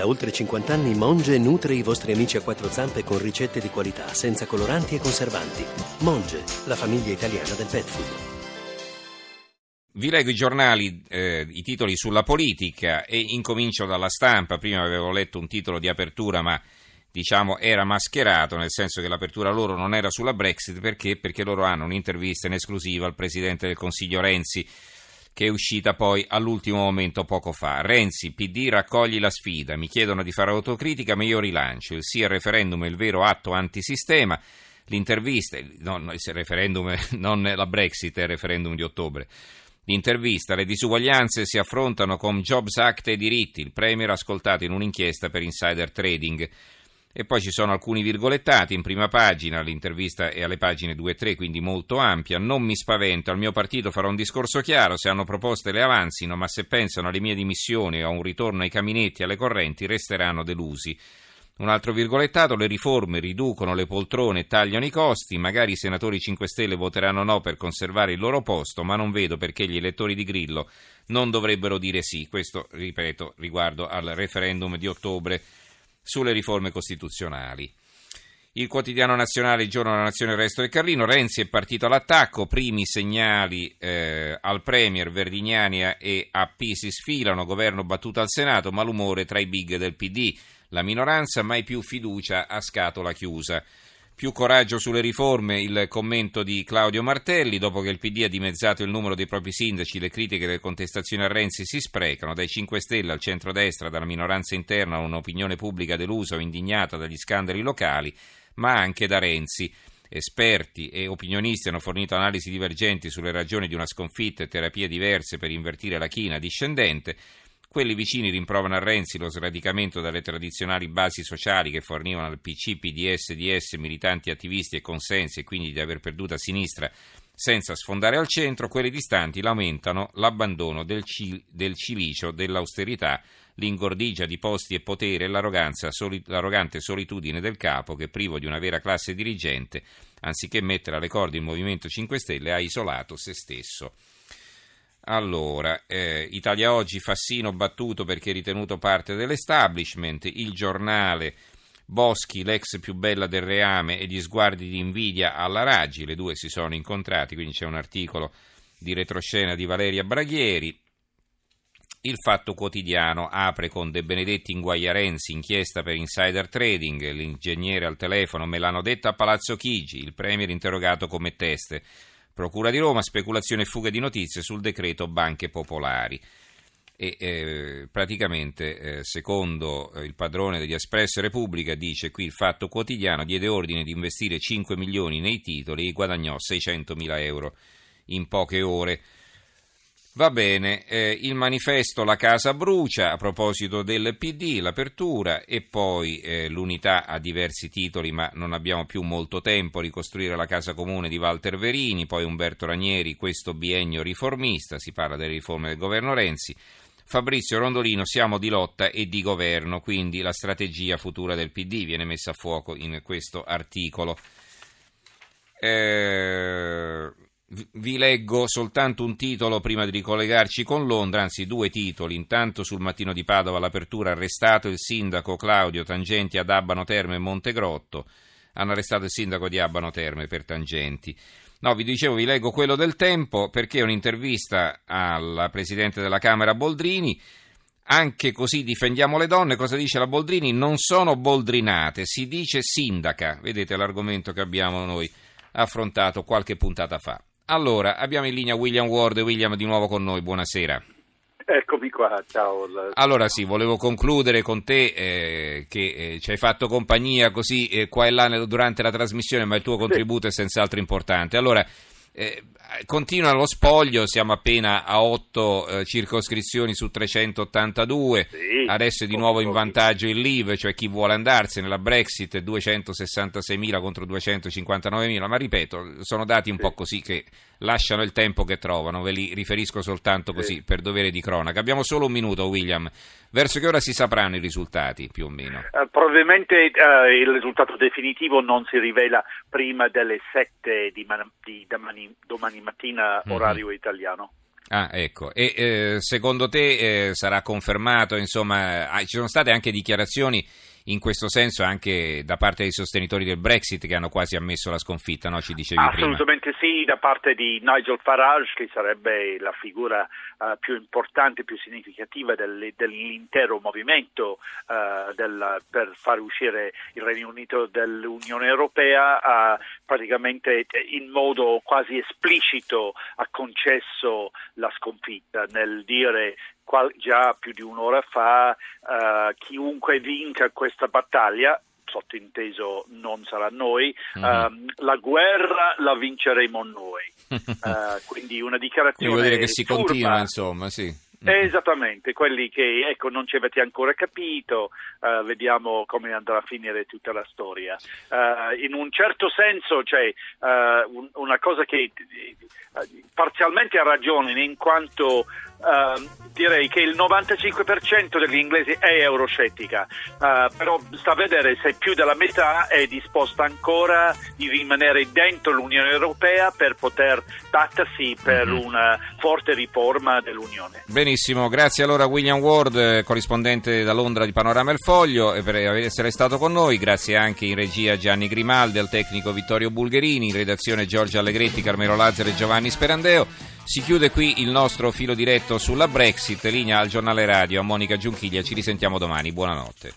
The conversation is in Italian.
Da oltre 50 anni Monge nutre i vostri amici a quattro zampe con ricette di qualità, senza coloranti e conservanti. Monge, la famiglia italiana del pet food. Vi leggo i giornali, eh, i titoli sulla politica e incomincio dalla stampa. Prima avevo letto un titolo di apertura, ma diciamo era mascherato, nel senso che l'apertura loro non era sulla Brexit, perché? Perché loro hanno un'intervista in esclusiva al Presidente del Consiglio Renzi che è uscita poi all'ultimo momento poco fa. Renzi, PD raccogli la sfida, mi chiedono di fare autocritica ma io rilancio, il sì al referendum è il vero atto antisistema, l'intervista, no, il referendum, non la Brexit è il referendum di ottobre. L'intervista, le disuguaglianze si affrontano con Jobs Act e diritti, il Premier ascoltato in un'inchiesta per insider trading. E poi ci sono alcuni virgolettati in prima pagina, l'intervista è alle pagine 2 e 3, quindi molto ampia. Non mi spavento, al mio partito farò un discorso chiaro, se hanno proposte le avanzino, ma se pensano alle mie dimissioni o a un ritorno ai caminetti e alle correnti resteranno delusi. Un altro virgolettato, le riforme riducono le poltrone e tagliano i costi, magari i senatori 5 Stelle voteranno no per conservare il loro posto, ma non vedo perché gli elettori di Grillo non dovrebbero dire sì. Questo, ripeto, riguardo al referendum di ottobre sulle riforme costituzionali. Il quotidiano nazionale, il giorno della nazione, il resto del Carlino, Renzi è partito all'attacco, primi segnali eh, al Premier, Verdignani e AP si sfilano, governo battuto al Senato, malumore tra i big del PD, la minoranza mai più fiducia a scatola chiusa. Più coraggio sulle riforme, il commento di Claudio Martelli, dopo che il PD ha dimezzato il numero dei propri sindaci, le critiche e le contestazioni a Renzi si sprecano, dai 5 Stelle al centrodestra, dalla minoranza interna a un'opinione pubblica delusa o indignata dagli scandali locali, ma anche da Renzi. Esperti e opinionisti hanno fornito analisi divergenti sulle ragioni di una sconfitta e terapie diverse per invertire la china discendente. Quelli vicini rimprovano a Renzi lo sradicamento dalle tradizionali basi sociali che fornivano al PC, PDS, DS, militanti, attivisti e consensi e quindi di aver perduto a sinistra senza sfondare al centro, quelli distanti lamentano l'abbandono del, cil- del cilicio, dell'austerità, l'ingordigia di posti e potere e soli- l'arrogante solitudine del capo che, privo di una vera classe dirigente, anziché mettere alle corde il Movimento 5 Stelle, ha isolato se stesso. Allora, eh, Italia Oggi, Fassino battuto perché ritenuto parte dell'establishment, il giornale Boschi, l'ex più bella del reame e gli sguardi di invidia alla Raggi, le due si sono incontrati, quindi c'è un articolo di retroscena di Valeria Braghieri. Il Fatto Quotidiano apre con De Benedetti in Guagliarenzi, inchiesta per insider trading, l'ingegnere al telefono me l'hanno detto a Palazzo Chigi, il premier interrogato come teste. Procura di Roma, speculazione e fuga di notizie sul decreto banche popolari. E eh, praticamente, eh, secondo eh, il padrone degli Espresso Repubblica, dice qui il fatto quotidiano, diede ordine di investire 5 milioni nei titoli e guadagnò 600 mila euro in poche ore. Va bene, eh, il manifesto La casa brucia a proposito del PD, l'apertura e poi eh, l'unità ha diversi titoli ma non abbiamo più molto tempo, ricostruire la casa comune di Walter Verini, poi Umberto Ranieri, questo biennio riformista, si parla delle riforme del governo Renzi, Fabrizio Rondolino, siamo di lotta e di governo, quindi la strategia futura del PD viene messa a fuoco in questo articolo. Eh, vi leggo soltanto un titolo prima di ricollegarci con Londra, anzi due titoli. Intanto sul mattino di Padova l'apertura arrestato il sindaco Claudio Tangenti ad Abano Terme e Montegrotto. Hanno arrestato il sindaco di Abano Terme per Tangenti. No, vi dicevo, vi leggo quello del tempo perché è un'intervista al presidente della Camera Boldrini. Anche così difendiamo le donne. Cosa dice la Boldrini? Non sono boldrinate, si dice sindaca. Vedete l'argomento che abbiamo noi affrontato qualche puntata fa. Allora, abbiamo in linea William Ward. William di nuovo con noi, buonasera. Eccomi qua, ciao. Allora sì, volevo concludere con te eh, che eh, ci hai fatto compagnia così eh, qua e là durante la trasmissione, ma il tuo contributo sì. è senz'altro importante. Allora, eh, continua lo spoglio, siamo appena a 8 eh, circoscrizioni su 382, sì, adesso è di nuovo in vantaggio il Leave, cioè chi vuole andarsene, la Brexit 266.000 contro 259.000, ma ripeto, sono dati un sì. po' così che lasciano il tempo che trovano, ve li riferisco soltanto così sì. per dovere di cronaca. Abbiamo solo un minuto William, verso che ora si sapranno i risultati più o meno? Uh, probabilmente uh, il risultato definitivo non si rivela prima delle 7 di, man- di domani, domani, mattina mhm. orario mm-hmm. italiano. Ah, ecco. E eh, secondo te eh, sarà confermato, insomma, ci sono state anche dichiarazioni in questo senso anche da parte dei sostenitori del Brexit che hanno quasi ammesso la sconfitta, no? ci dicevi Assolutamente prima. sì, da parte di Nigel Farage che sarebbe la figura uh, più importante, più significativa del, dell'intero movimento uh, del, per far uscire il Regno Unito dall'Unione Europea, uh, praticamente in modo quasi esplicito ha concesso la sconfitta nel dire già più di un'ora fa uh, chiunque vinca questa battaglia sottinteso non sarà noi, mm-hmm. uh, la guerra la vinceremo noi. Uh, quindi una dichiarazione. Vuol dire che si turba. continua, insomma, sì. Eh, esattamente, quelli che ecco, non ci avete ancora capito, uh, vediamo come andrà a finire tutta la storia. Uh, in un certo senso c'è uh, un, una cosa che parzialmente ha ragione, in quanto direi che il 95% degli inglesi è euroscettica, però sta a vedere se più della metà è disposta ancora di rimanere dentro l'Unione Europea per poter battersi per mm-hmm. una forte riforma dell'Unione. Benissimo. Grazie allora William Ward, corrispondente da Londra di Panorama Il Foglio, per essere stato con noi. Grazie anche in regia Gianni Grimaldi, al tecnico Vittorio Bulgherini, in redazione Giorgio Allegretti, Carmelo Lazzaro e Giovanni Sperandeo. Si chiude qui il nostro filo diretto sulla Brexit, linea al giornale radio a Monica Giunchiglia. Ci risentiamo domani. Buonanotte.